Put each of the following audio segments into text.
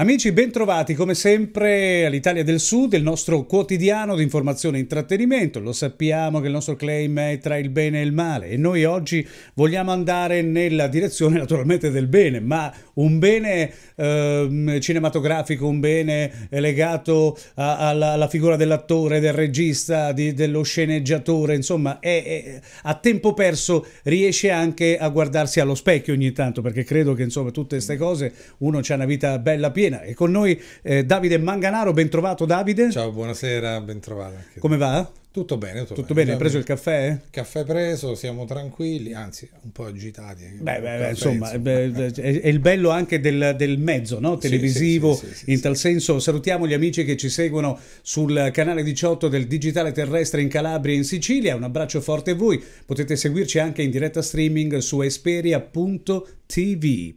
Amici, bentrovati come sempre all'Italia del Sud, il nostro quotidiano di informazione e intrattenimento. Lo sappiamo che il nostro claim è tra il bene e il male e noi oggi vogliamo andare nella direzione naturalmente del bene, ma un bene eh, cinematografico, un bene legato a, alla, alla, figura dell'attore, del regista, di, dello sceneggiatore, insomma, è, è, a tempo perso riesce anche a guardarsi allo specchio ogni tanto, perché credo che insomma tutte queste cose uno ha una vita bella piena piena. E con noi eh, Davide Manganaro, ben trovato Davide. Ciao, buonasera, ben trovato. Come va? Tutto bene, tutto, tutto bene. Hai preso il caffè? Caffè preso, siamo tranquilli, anzi un po' agitati. Beh, beh, beh insomma, beh, è, il bello anche del, del mezzo no? televisivo, sì, sì, sì, in tal senso salutiamo gli amici che ci seguono sul canale 18 del Digitale Terrestre in Calabria e in Sicilia, un abbraccio forte a voi, potete seguirci anche in diretta streaming su esperia.tv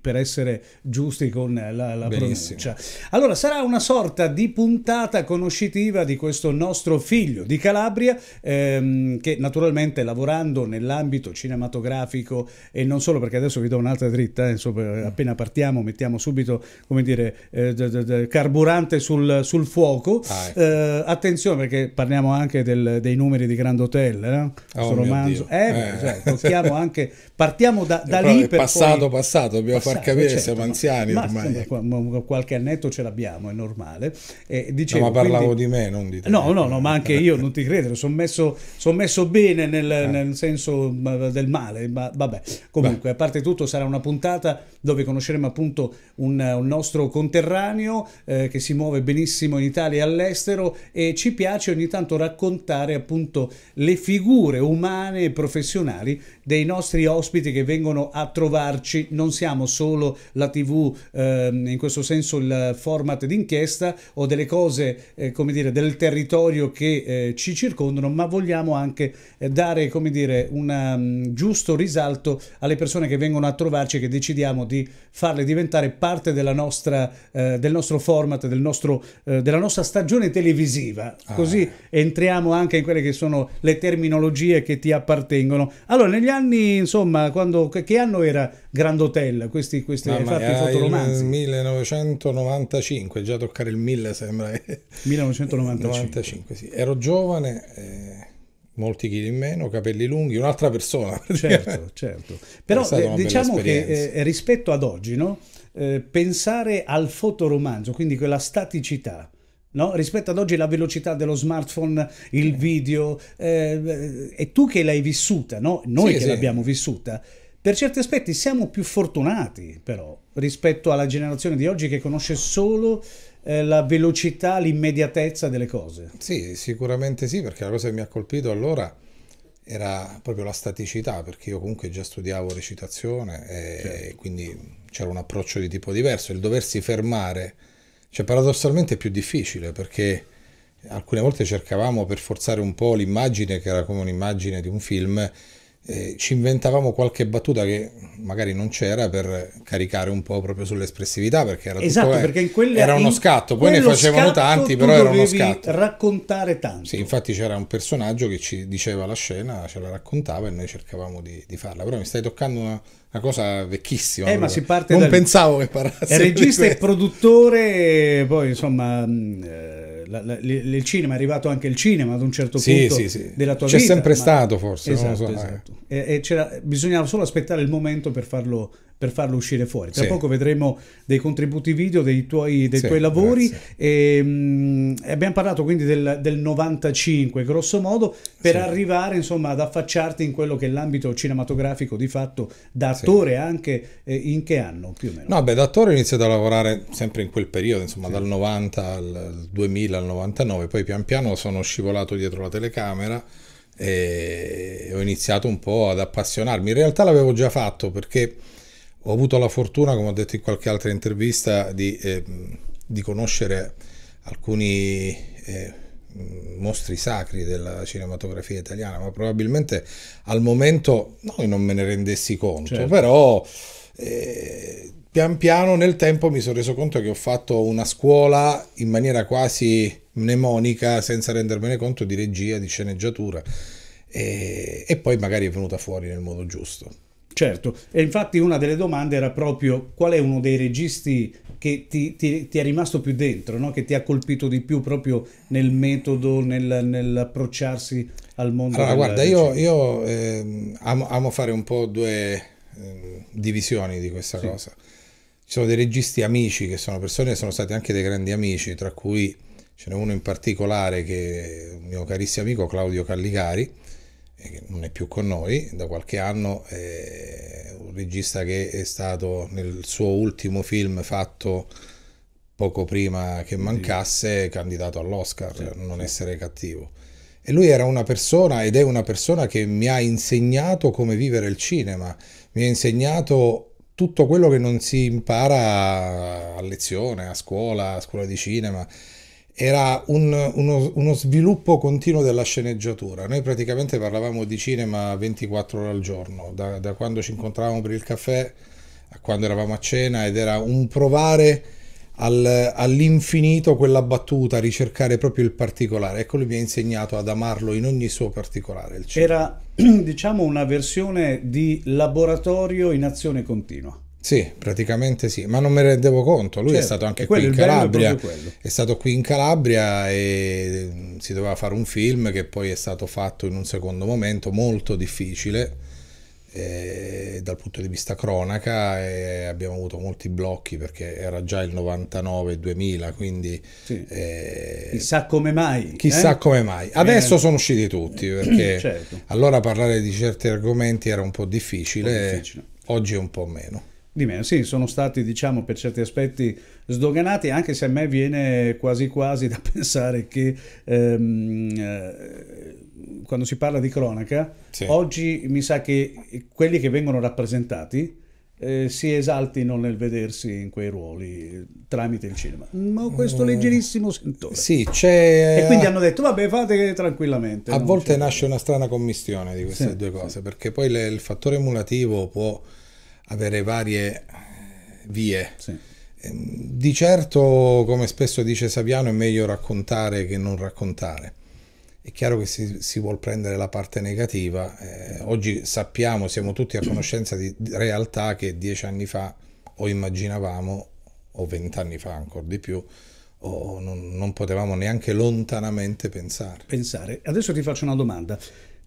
per essere giusti con la, la pronuncia. Allora, sarà una sorta di puntata conoscitiva di questo nostro figlio di Calabria Calabria, ehm, che naturalmente lavorando nell'ambito cinematografico e non solo perché adesso vi do un'altra dritta, eh, insomma, appena partiamo mettiamo subito come dire, eh, d- d- carburante sul, sul fuoco. Ah, ecco. eh, attenzione perché parliamo anche del, dei numeri di Grand Hotel, eh? oh, romanzo. Eh, eh. Cioè, tocchiamo anche, partiamo da, da lì per passato, poi... passato, dobbiamo passato, far capire certo, siamo anziani ma, ormai. Ma, qualche annetto ce l'abbiamo, è normale. Eh, dicevo, no, ma parlavo quindi... di me, non di te. No, no, no, ma anche io non ti credo sono messo, son messo, bene nel, eh. nel, senso del male, ma vabbè. Comunque, Beh. a parte tutto, sarà una puntata dove conosceremo appunto un, un nostro conterraneo eh, che si muove benissimo in Italia e all'estero e ci piace ogni tanto raccontare appunto le figure umane e professionali dei nostri ospiti che vengono a trovarci. Non siamo solo la TV, eh, in questo senso il format d'inchiesta o delle cose, eh, come dire, del territorio che eh, ci circondano, ma vogliamo anche eh, dare, come dire, un um, giusto risalto alle persone che vengono a trovarci e che decidiamo di farle diventare parte della nostra, eh, del nostro format, del nostro, eh, della nostra stagione televisiva. Ah. Così entriamo anche in quelle che sono le terminologie che ti appartengono. Allora, negli anni, insomma, quando, che anno era Grand Hotel? Questi, questi no, fatti fotoromanzi? 1995, già toccare il 1000 sembra. 1995. 95, sì. Ero giovane. Eh molti chili in meno, capelli lunghi, un'altra persona. Certo, certo. Però eh, diciamo che eh, rispetto ad oggi, no? eh, pensare al fotoromanzo, quindi quella staticità, No? rispetto ad oggi la velocità dello smartphone, il video, eh, e tu che l'hai vissuta, no? noi sì, che sì. l'abbiamo vissuta, per certi aspetti siamo più fortunati però rispetto alla generazione di oggi che conosce solo eh, la velocità, l'immediatezza delle cose. Sì, sicuramente sì, perché la cosa che mi ha colpito allora era proprio la staticità, perché io comunque già studiavo recitazione e certo. quindi c'era un approccio di tipo diverso, il doversi fermare cioè, paradossalmente è più difficile perché alcune volte cercavamo per forzare un po' l'immagine, che era come un'immagine di un film, eh, ci inventavamo qualche battuta che magari non c'era per caricare un po' proprio sull'espressività perché era, esatto, tutto, eh, perché in quelle, era uno scatto poi ne facevano tanti però era uno scatto. raccontare tanto. Sì, infatti c'era un personaggio che ci diceva la scena ce la raccontava e noi cercavamo di, di farla però mi stai toccando una una cosa vecchissima. Eh, ma si parte non dal... pensavo che parasse. È regista e produttore, poi insomma, eh, la, la, il cinema è arrivato anche il cinema ad un certo sì, punto sì, sì. della tua C'è vita. C'è sempre ma... stato forse. Esatto, so, esatto. Eh. E, e bisognava solo aspettare il momento per farlo per farlo uscire fuori. Tra sì. poco vedremo dei contributi video dei tuoi, dei sì, tuoi lavori. E, mh, abbiamo parlato quindi del, del 95, grosso modo, per sì. arrivare insomma ad affacciarti in quello che è l'ambito cinematografico di fatto da attore anche eh, in che anno più o meno? No, beh, da attore ho iniziato a lavorare sempre in quel periodo, insomma dal 90 al 2000 al 99, poi pian piano sono scivolato dietro la telecamera e ho iniziato un po' ad appassionarmi. In realtà l'avevo già fatto perché ho avuto la fortuna, come ho detto in qualche altra intervista, di, eh, di conoscere alcuni eh, mostri sacri della cinematografia italiana, ma probabilmente al momento noi non me ne rendessi conto, certo. però eh, pian piano nel tempo mi sono reso conto che ho fatto una scuola in maniera quasi mnemonica, senza rendermene conto, di regia, di sceneggiatura e, e poi magari è venuta fuori nel modo giusto. Certo, e infatti una delle domande era proprio qual è uno dei registi che ti, ti, ti è rimasto più dentro, no? che ti ha colpito di più proprio nel metodo, nel, nell'approcciarsi al mondo. Allora, guarda, io, io eh, amo, amo, fare un po' due eh, divisioni di questa sì. cosa. Ci sono dei registi amici che sono persone che sono stati anche dei grandi amici, tra cui ce n'è uno in particolare che è un mio carissimo amico Claudio Calligari che non è più con noi da qualche anno, è un regista che è stato nel suo ultimo film fatto poco prima che mancasse candidato all'Oscar, sì, non sì. essere cattivo. E lui era una persona ed è una persona che mi ha insegnato come vivere il cinema, mi ha insegnato tutto quello che non si impara a lezione, a scuola, a scuola di cinema era un, uno, uno, sviluppo continuo della sceneggiatura. Noi praticamente parlavamo di cinema 24 ore al giorno, da, da, quando ci incontravamo per il caffè a quando eravamo a cena ed era un provare al, all'infinito quella battuta, ricercare proprio il particolare. Ecco, lui mi ha insegnato ad amarlo in ogni suo particolare. Era diciamo una versione di laboratorio in azione continua. Sì, praticamente sì, ma non me ne rendevo conto. Lui certo, è stato anche qui in Calabria, è, è, stato qui in Calabria e mm, si doveva fare un film che poi è stato fatto in un secondo momento molto difficile eh, dal punto di vista cronaca e abbiamo avuto molti blocchi perché era già il 99-2000, quindi... Sì. Eh, chissà come mai. Chissà eh? come mai. Adesso sono usciti tutti perché certo. allora parlare di certi argomenti era un po' difficile, un po difficile. oggi è un po' meno. Di meno, sì, sono stati diciamo per certi aspetti sdoganati, anche se a me viene quasi quasi da pensare che ehm, eh, quando si parla di cronaca, sì. oggi mi sa che quelli che vengono rappresentati eh, si esaltino nel vedersi in quei ruoli tramite il cinema. Ma questo mm. leggerissimo sentore. Sì, c'è... E quindi hanno detto, vabbè, fate tranquillamente. A volte nasce una strana commistione di queste sì, due cose, sì. perché poi le, il fattore emulativo può avere varie vie. Sì. Ehm, di certo, come spesso dice Saviano, è meglio raccontare che non raccontare. È chiaro che si, si vuole prendere la parte negativa. Eh, oggi sappiamo, siamo tutti a conoscenza di realtà che dieci anni fa o immaginavamo, o vent'anni fa ancora di più, o non, non potevamo neanche lontanamente pensare. Pensare. Adesso ti faccio una domanda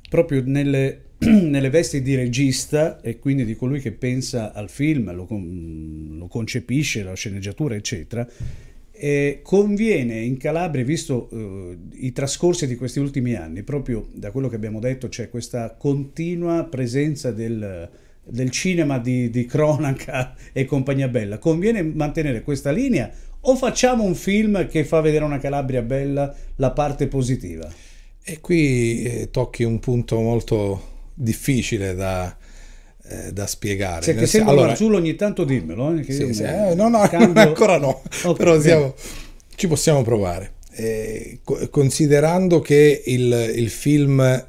proprio nelle, nelle, vesti di regista e quindi di colui che pensa al film, lo, lo concepisce, la sceneggiatura, eccetera, eh, conviene in Calabria, visto eh, i trascorsi di questi ultimi anni, proprio da quello che abbiamo detto, c'è questa continua presenza del, del cinema di, di, cronaca e compagnia bella, conviene mantenere questa linea o facciamo un film che fa vedere una Calabria bella la parte positiva? E qui eh, tocchi un punto molto difficile da, eh, da spiegare. Se che sembra allora, Marzullo ogni tanto dimmelo. Eh, sì, sì, eh, no, no, cambio... ancora no, okay, però siamo, ci possiamo provare. Eh, considerando che il, il, film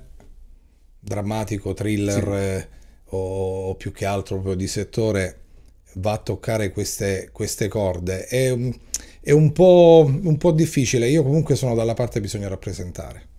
drammatico, thriller sì. Eh, o, o, più che altro proprio di settore va a toccare queste, queste corde, è, è un, po', un po' difficile. Io comunque sono dalla parte che bisogna rappresentare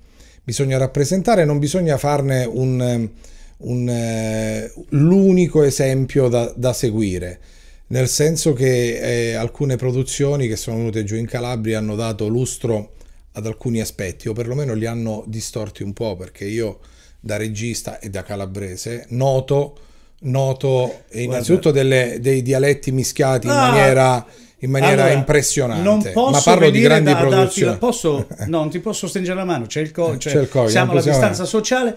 bisogna rappresentare, non bisogna farne un, un, eh, l'unico esempio da, da, seguire. Nel senso che eh, alcune produzioni che sono venute giù in Calabria hanno dato lustro ad alcuni aspetti, o perlomeno li hanno distorti un po', perché io da regista e da calabrese noto, noto innanzitutto delle, dei dialetti mischiati in ah, maniera in maniera allora, impressionante. ma parlo di grandi da, produzioni. Da, posso, no, non ti posso stringere la mano, c'è il co, cioè, c'è il co siamo alla distanza sociale.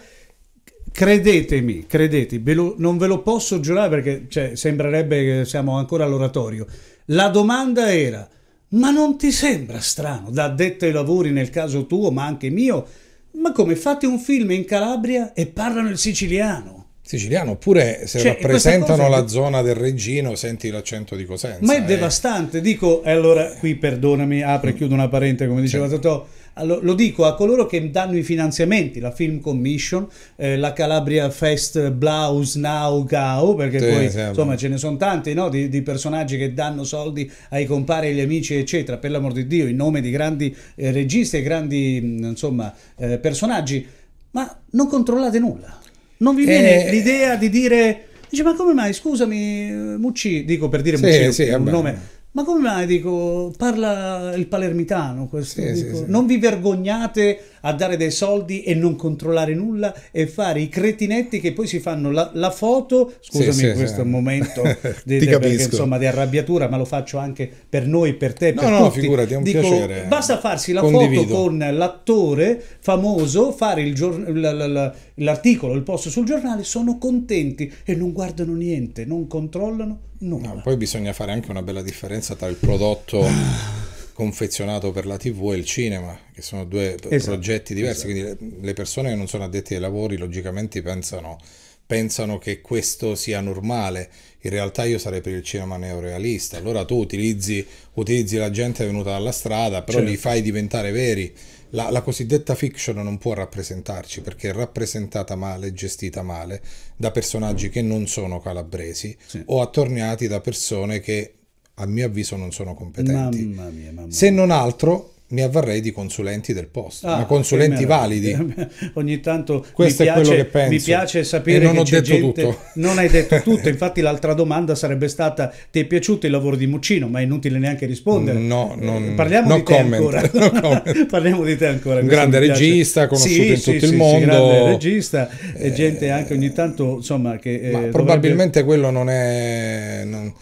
Credetemi, credetemi, non ve lo posso giurare perché cioè, sembrerebbe che siamo ancora all'oratorio. La domanda era: ma non ti sembra strano, da addetto ai lavori nel caso tuo, ma anche mio, ma come fate un film in Calabria e parlano il siciliano? Siciliano, oppure se cioè, rappresentano la zona del Reggino senti l'accento di Cosenza. Ma è eh. devastante, dico, e allora qui perdonami, apre e chiudo una parente come diceva certo. Totò, allora, lo dico a coloro che danno i finanziamenti, la Film Commission, eh, la Calabria Fest Blaus Now Gau, perché sì, poi sì, insomma ce ne sono tanti no? di, di, personaggi che danno soldi ai compari, agli amici, eccetera, per l'amor di Dio, in nome di grandi eh, registi e grandi insomma, eh, personaggi, ma non controllate nulla. Non vi viene eh, l'idea di dire Dice, ma come mai, scusami, Mucci, dico per dire Sì, Mucci, sì, un nome... Ma come mai, dico, parla il palermitano questo, Sì, sì, dico, sì. non vi vergognate a dare dei soldi e non controllare nulla e fare i cretinetti che poi si fanno la, la foto, scusami Sì, sì, questo sì. momento di, Ti perché, insomma, di arrabbiatura, ma lo faccio anche per noi, per te, No, per no, tutti. figurati, è un Dico, piacere. Basta farsi la Condivido. foto con l'attore famoso, fare il gior- la- la- l'articolo, il post sul giornale, sono contenti e non guardano niente, non controllano nulla. No, poi bisogna fare anche una bella differenza tra il prodotto confezionato per la TV e il cinema, che sono due Esatto, progetti diversi. Quindi le, le persone che non sono addetti ai lavori, logicamente pensano, pensano che questo sia normale. In realtà io sarei per il cinema neorealista. Allora tu utilizzi, utilizzi la gente venuta dalla strada, però Certo. li fai diventare veri. La, la cosiddetta fiction non può rappresentarci perché è rappresentata male, gestita male da personaggi che non sono calabresi Sì. o attorniati da persone che a mio avviso non sono competenti. Mamma mia, mamma Se non altro mi avvarrei di consulenti del posto, Ah, ma consulenti validi. Ogni tanto Questo mi è piace, quello che penso. mi piace sapere E non che ho c'è detto gente... tutto. Non hai detto tutto, infatti l'altra domanda sarebbe stata ti è piaciuto il lavoro di Muccino, ma è inutile neanche rispondere. No, Eh, non- Parliamo no di te comment, ancora. no. Parliamo di te ancora. Un grande piace. regista, conosciuto Sì, in sì, tutto sì, il mondo. grande regista e gente anche ogni tanto, insomma, che... eh, dovrebbe- probabilmente quello non è... non-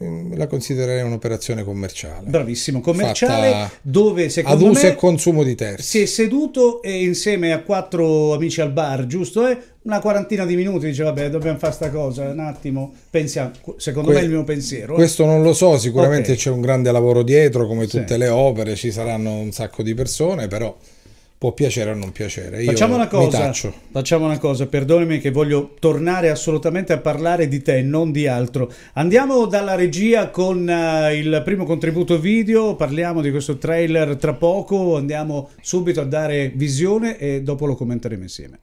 la considererei un'operazione commerciale. Bravissimo, commerciale, dove ad secondo uso me e consumo di terzi. si è seduto e insieme a quattro amici al bar, giusto? Eh? Una quarantina di minuti dice vabbè dobbiamo fare sta cosa, un attimo, pensiamo, secondo Que- me è il mio pensiero. eh. Questo non lo so, sicuramente Ok. c'è un grande lavoro dietro, come Sì. tutte le opere, ci saranno un sacco di persone, però può piacere o non piacere. Io Facciamo una cosa, facciamo una cosa, perdonami che voglio tornare assolutamente a parlare di te, non di altro. Andiamo dalla regia con eh, il primo contributo video, parliamo di questo trailer tra poco, andiamo subito a dare visione e dopo lo commenteremo insieme.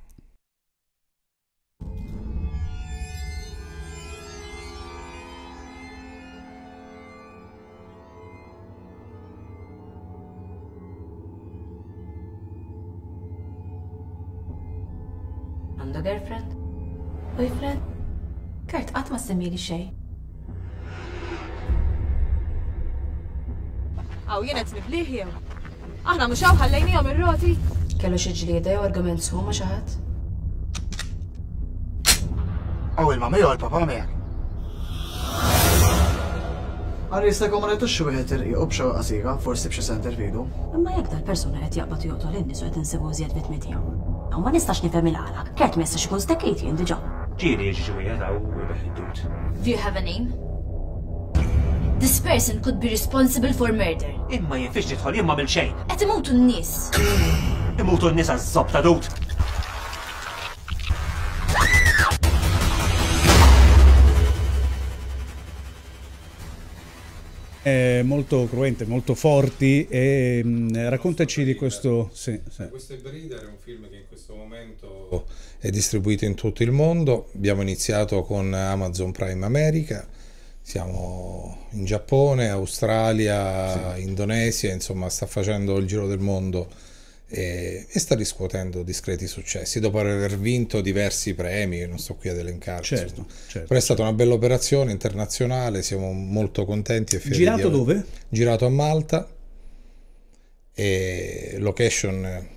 Boyfriend? Kurt, qatt ma semmili xej. Għaw jenet nibliħjew. Aħna mux għaw ħallejnijom ir-roti. Kellu xi ġlieda jew argument su ma xi ħadd? Aw il-mama jew il-papa miegħek. Għalli jista' komunitu xi wieħed irqiq b'xi qasira, forsi b'xi center fidu. Imma jekk dal-persuna qed jaqbad joqtol in-nies u qed insibu żjed vitmi tiegħu. Aw ma nistax nifhem il-għala. Kert ma jistax ikun stekejt jien diġà. Ġieli ġiġujiet għaw beħidut. Do you have a name? This person could be responsible for murder. Imma jinfix titħol imma bil xejn. Qed imutu n-nies. Imutu n-nisa z-zobta dut. È molto cruente, molto forti e mh, raccontaci di questo... Sì, sì. Questo è Breeder è un film che in questo momento è distribuito in tutto il mondo. Abbiamo iniziato con Amazon Prime America, siamo in Giappone, Australia, Indonesia, insomma sta facendo il giro del mondo e, e sta riscuotendo discreti successi dopo aver vinto diversi premi, non sto qui ad elencarli. Certo, certo. Però è stata una bella operazione internazionale, siamo molto contenti e fieri Girato dove? Girato a Malta e location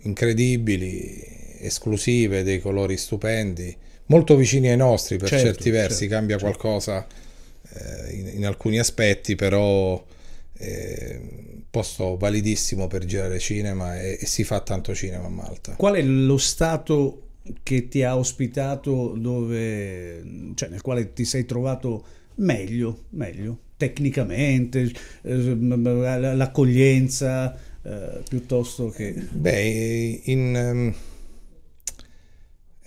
incredibili, esclusive, dei colori stupendi, molto vicini ai nostri per Certo, certi versi, certo, cambia certo. qualcosa eh, in, in alcuni aspetti, però eh, posto validissimo per girare cinema e, e si fa tanto cinema a Malta. Qual è lo stato che ti ha ospitato dove, cioè nel quale ti sei trovato meglio, meglio tecnicamente, eh, l'accoglienza, eh, piuttosto che... Beh, in... ehm,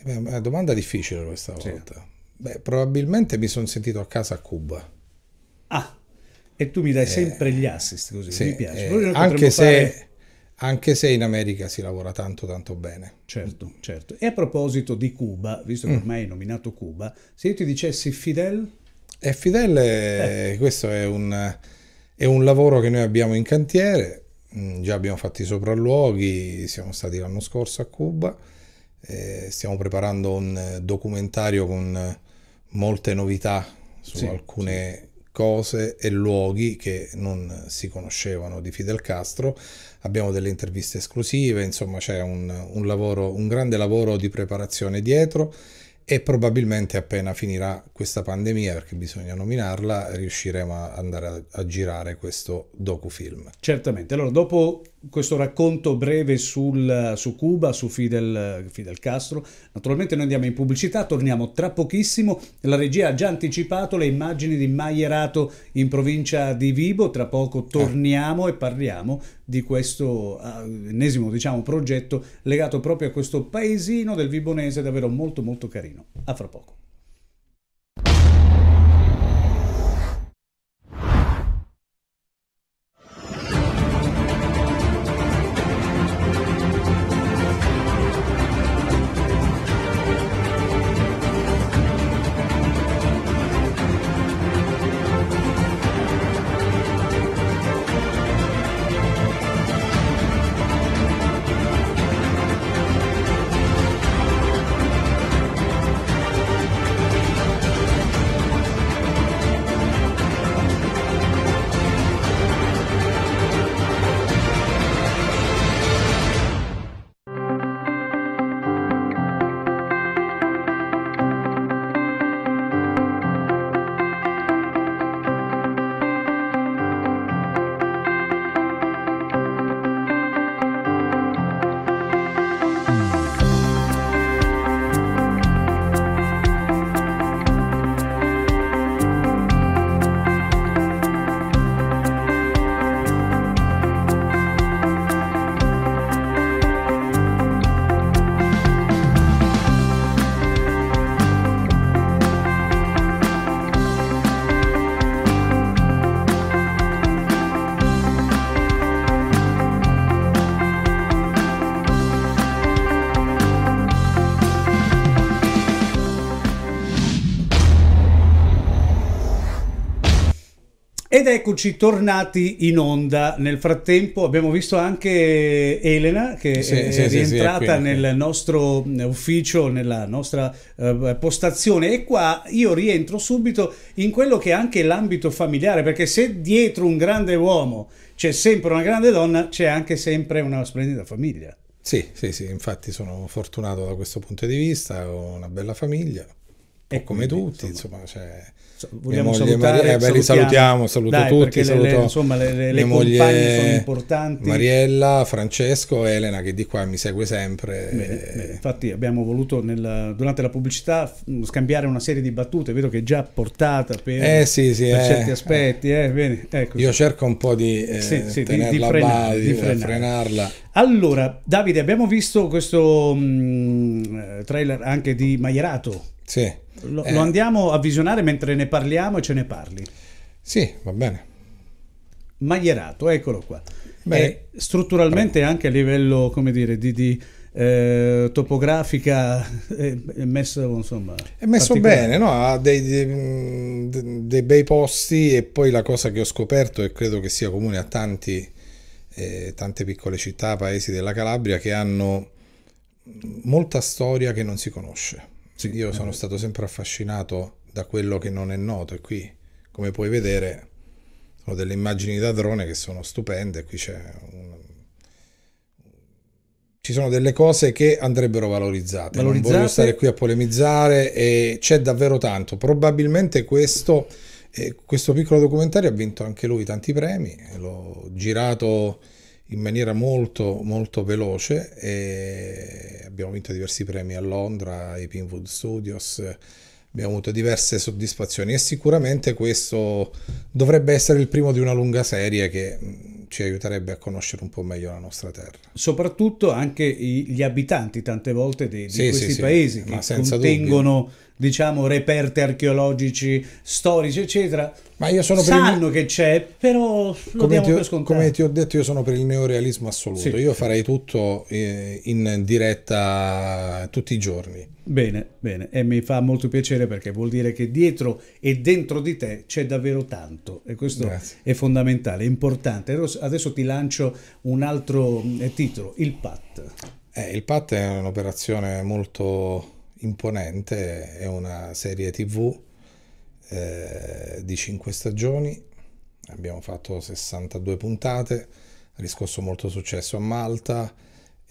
è una domanda difficile questa Sì. volta. Beh, probabilmente mi sono sentito a casa a Cuba. Ah, e tu mi dai sempre gli assist così, Eh, Sì, mi piace. eh, anche, se, fare- anche se in America si lavora tanto tanto bene. Certo, certo. E a proposito di Cuba, visto che Mm. ormai hai nominato Cuba, se io ti dicessi Fidel... E Fidel, eh, questo è un, è un lavoro che noi abbiamo in cantiere, Mm, già abbiamo fatto i sopralluoghi, siamo stati l'anno scorso a Cuba, eh, stiamo preparando un eh, documentario con eh, molte novità su Sì, alcune cose e luoghi che non si conoscevano di Fidel Castro. Abbiamo delle interviste esclusive, insomma c'è un, un lavoro, un grande lavoro di preparazione dietro e probabilmente appena finirà questa pandemia, perché bisogna nominarla, riusciremo a andare a, a girare questo docufilm. Certamente. Allora, dopo questo racconto breve sul, su Cuba, su Fidel, Fidel Castro, naturalmente noi andiamo in pubblicità, torniamo tra pochissimo. La regia ha già anticipato le immagini di Maierato in provincia di Vibo. Tra poco torniamo e parliamo di questo ah, ennesimo diciamo, progetto legato proprio a questo paesino del Vibonese, davvero molto molto carino. A fra poco. Ed eccoci tornati in onda. Nel frattempo abbiamo visto anche Elena che Sì, è sì, sì, sì, è rientrata nel nostro ufficio, nella nostra eh, postazione e qua io rientro subito in quello che è anche l'ambito familiare, perché se dietro un grande uomo c'è sempre una grande donna, c'è anche sempre una splendida famiglia. Sì, sì, sì, infatti sono fortunato da questo punto di vista, ho una bella famiglia, E come quindi, tutti, insomma, c'è... Vogliamo salutare, Maria- eh, beh, salutiamo, saluto Dai, tutti, saluto le, insomma, le, le- le moglie compagne sono importanti. Mariella, Francesco, Elena che di qua mi segue sempre. Bene, eh, bene. Infatti abbiamo voluto nel- durante la pubblicità scambiare una serie di battute, vedo che è già portata per, Eh, sì, sì, per eh, certi aspetti. eh, ecco. Io cerco un po' di, eh, Sì, sì, di- tenerla di a frenare, bada, di frenare. frenarla. Allora, Davide, abbiamo visto questo eh, trailer anche di Maierato. Sì, Lo, Eh. lo andiamo a visionare mentre ne parliamo e ce ne parli. sì, va bene. Maierato, eccolo qua. Bene. E strutturalmente anche a livello, come dire, di, di, eh, topografica è, è messo, insomma... È messo bene, no? ha dei, dei- mh, dei bei posti e poi la cosa che ho scoperto e credo che sia comune a tanti, eh, tante piccole città, paesi della Calabria che hanno molta storia che non si conosce. Sì, Io sono stato sempre affascinato da quello che non è noto e qui, come puoi vedere, ho delle immagini da drone che sono stupende, qui c'è un... Ci sono delle cose che andrebbero valorizzate. Non Valorizzate. voglio stare qui a polemizzare e c'è davvero tanto. Probabilmente questo, eh, questo piccolo documentario ha vinto anche lui tanti premi, l'ho girato in maniera molto molto veloce e abbiamo vinto diversi premi a Londra, ai Pinwood Studios, abbiamo avuto diverse soddisfazioni e sicuramente questo dovrebbe essere il primo di una lunga serie che mh, ci aiuterebbe a conoscere un po' meglio la nostra terra. soprattutto anche gli abitanti tante volte di, di Sì, questi sì, sì, paesi ma che contengono diciamo reperti archeologici storici eccetera Ma io sono per il- sanno che c'è però Come ti, ho, come ti ho detto, io sono per il neorealismo assoluto. Sì. Io farei tutto eh, in diretta tutti i giorni. bene bene e mi fa molto piacere perché vuol dire che dietro e dentro di te c'è davvero tanto e questo Grazie. è fondamentale è importante adesso, ti lancio un altro eh, titolo il PAT Eh, il PAT è un'operazione molto imponente, è una serie tv eh, di 5 stagioni, abbiamo fatto 62 puntate, ha riscosso molto successo a Malta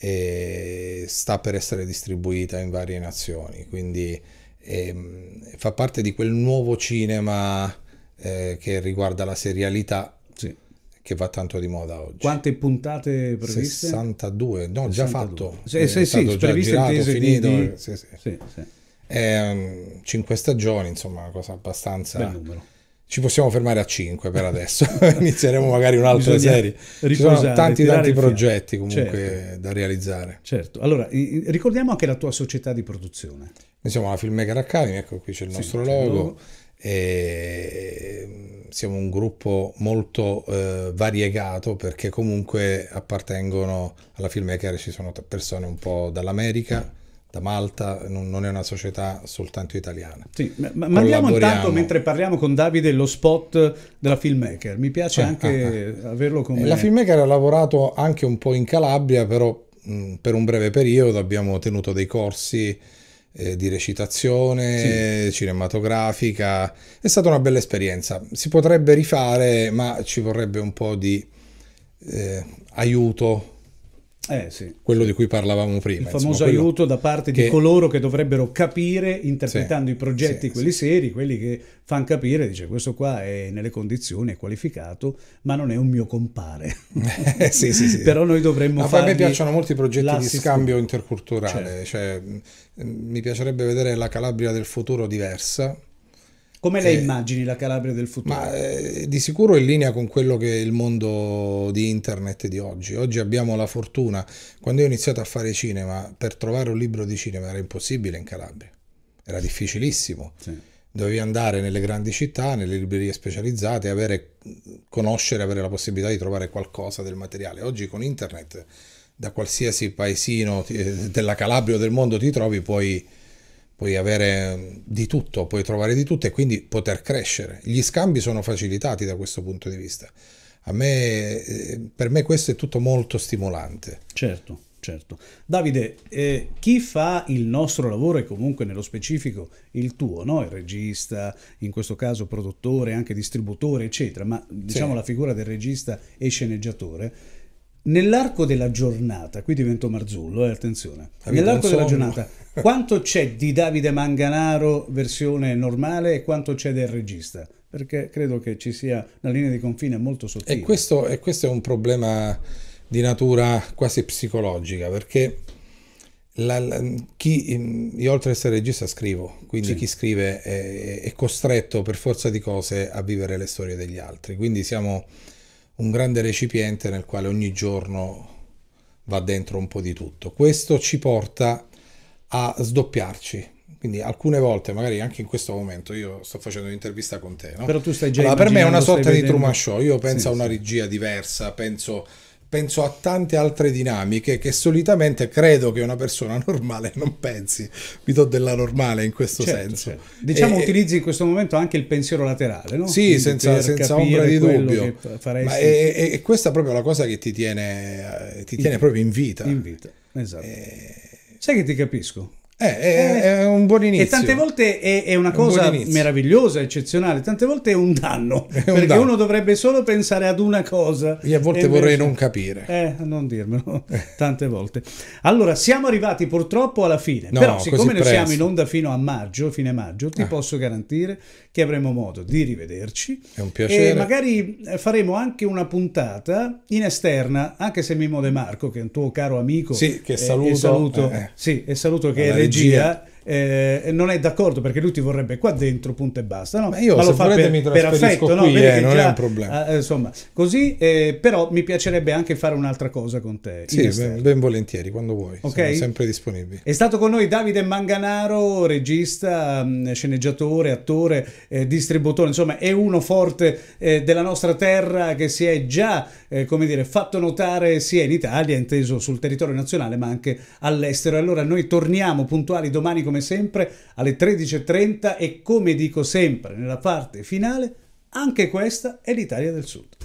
e sta per essere distribuita in varie nazioni, quindi ehm, fa parte di quel nuovo cinema eh, che riguarda la serialità Sì. che va tanto di moda oggi. Quante puntate previste? 62, no, già 62. fatto. Sì, sì, sì, già girato, finito. di- sì, sì. Sì, sì. Ehm, cinque stagioni, insomma, una cosa abbastanza... Bel numero. Ci possiamo fermare a 5 per adesso, inizieremo magari un'altra Bisogna serie. Ci sono tanti tanti progetti comunque Certo. da realizzare. Certo, allora ricordiamo anche la tua società di produzione. Noi siamo la Filmmaker Academy, ecco qui c'è il nostro il logo. logo. E mm, siamo un gruppo molto eh, variegato perché comunque appartengono alla Filmmaker, ci sono persone un po' dall'America, da Malta, non, è una società soltanto italiana. Sì, ma ma Collaboriamo. intanto mentre parliamo con Davide lo spot della filmmaker. Mi piace Ah, anche averlo come La Filmmaker ha lavorato anche un po' in Calabria, però mh, per un breve periodo abbiamo tenuto dei corsi eh, di recitazione cinematografica. È stata una bella esperienza. Si potrebbe rifare, ma ci vorrebbe un po' di eh, aiuto, Eh sì. quello di cui parlavamo prima. Il insomma, famoso quello- aiuto da parte di che- coloro che dovrebbero capire, interpretando Sì, i progetti, sì, quelli seri, quelli che fanno capire, dice questo qua è nelle condizioni, è qualificato, ma non è un mio compare. Eh, sì, sì, sì. Però noi dovremmo fare. a me piacciono molti progetti di scambio interculturale, Certo. cioè, mh, mi piacerebbe vedere la Calabria del futuro diversa. Come lei Eh, immagini la Calabria del futuro? Ma eh, di sicuro in linea con quello che è il mondo di internet di oggi. Oggi abbiamo la fortuna, quando io ho iniziato a fare cinema, per trovare un libro di cinema era impossibile in Calabria, era difficilissimo. Sì. Dovevi andare nelle grandi città, nelle librerie specializzate, avere, conoscere, avere la possibilità di trovare qualcosa del materiale. Oggi con internet, da qualsiasi paesino ti- della Calabria o del mondo ti trovi, puoi, puoi avere di tutto, puoi trovare di tutto e quindi poter crescere. Gli scambi sono facilitati da questo punto di vista. A me, eh, per me questo è tutto molto stimolante. Certo, certo. Davide, eh, chi fa il nostro lavoro e comunque nello specifico il tuo, no? il regista, in questo caso produttore, anche distributore, eccetera, ma diciamo Sì. la figura del regista e sceneggiatore, nell'arco della giornata, qui divento Marzullo, eh, attenzione, nell'arco della giornata, quanto c'è di Davide Manganaro versione normale e quanto c'è del regista? Perché credo che ci sia una linea di confine molto sottile. E questo, e questo è un problema di natura quasi psicologica, perché la- la- chi, io oltre ad essere regista scrivo, quindi Sì. chi scrive è, è costretto per forza di cose a vivere le storie degli altri, quindi siamo un grande recipiente nel quale ogni giorno va dentro un po' di tutto. Questo ci porta a sdoppiarci. Quindi alcune volte, magari anche in questo momento, io sto facendo un'intervista con te, no? Però tu stai già Allora, per me è una sorta di Truman Show. Io penso Sì, a una regia diversa, penso, penso a tante altre dinamiche che solitamente credo che una persona normale non pensi. Vi do della normale in questo Certo, senso. certo. Diciamo E- utilizzi in questo momento anche il pensiero laterale, no? Sì, Quindi senza, senza ombra di dubbio. faresti Ma è, questa proprio la cosa che ti tiene, eh, ti tiene proprio in vita. in vita. Esatto. Sai che ti capisco? Eh, è, è un buon inizio. E tante volte è, è una È un cosa inizio. meravigliosa, eccezionale, tante volte è un danno, un perché danno. uno dovrebbe solo pensare ad una cosa. Io a volte invece- vorrei non capire. Eh, non dirmelo, tante volte. Allora, siamo arrivati purtroppo alla fine, No, però siccome noi siamo in onda fino a maggio, fine maggio, ti Ah. posso garantire che avremo modo di rivederci. È un piacere. E magari eh, faremo anche una puntata in esterna, anche se Mimo De Marco, che è un tuo caro amico, Sì, che eh, saluto, e saluto, eh, eh. sì, e saluto che è regia. eh, non è d'accordo perché lui ti vorrebbe qua dentro, punto e basta. No? Ma io, lo se fa volete, per, mi per affetto, no? qui, Vedi eh, non è già- un problema. eh, insomma, così, eh, però mi piacerebbe anche fare un'altra cosa con te. Sì, ben, ben volentieri, quando vuoi. Ok. Siamo sempre disponibili. È stato con noi Davide Manganaro, regista, mh, sceneggiatore, attore, eh, distributore, insomma è uno forte eh, della nostra terra che si è già, eh, come dire, fatto notare sia in Italia, inteso sul territorio nazionale, ma anche all'estero. Allora noi torniamo puntuali domani come sempre alle 13.30 e come dico sempre nella parte finale, anche questa è l'Italia del Sud.